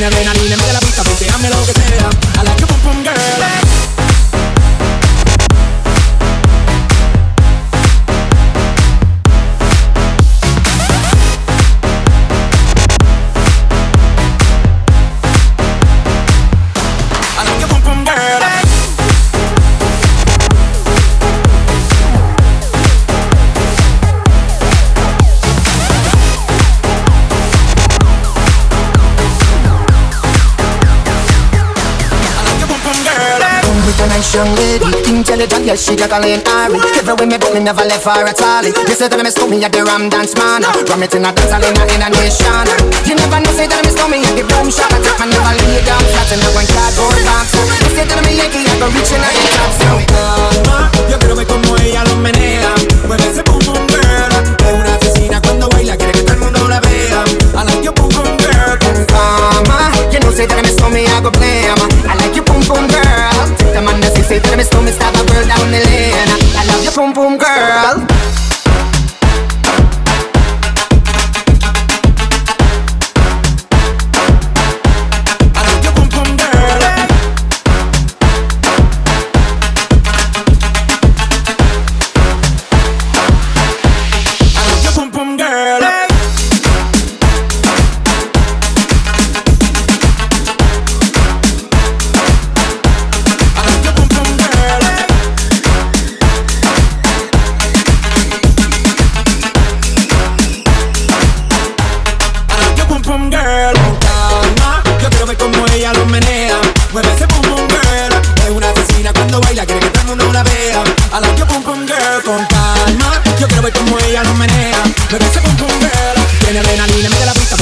Tiene adrenalina de la pista, hazme lo que sea. A la que boom boom girl. A nice young lady Intelligent, yes, she got a lane Ari Everywhere me but me never left her at all. You say that me stole me at the Ram Dance Man. Ram it in a dance hall in a, in a nation. You never know, say that me stole me at the Boom Shop. I take my never lay down flat in a one cardboard box. You say that me Yankee, I go reaching out the top say, that me me, stab a girl down the lane I love your boom boom con girl con calma. Yo quiero ver cómo ella lo menea. Bebé se con Tiene adrenalina, mete la pista.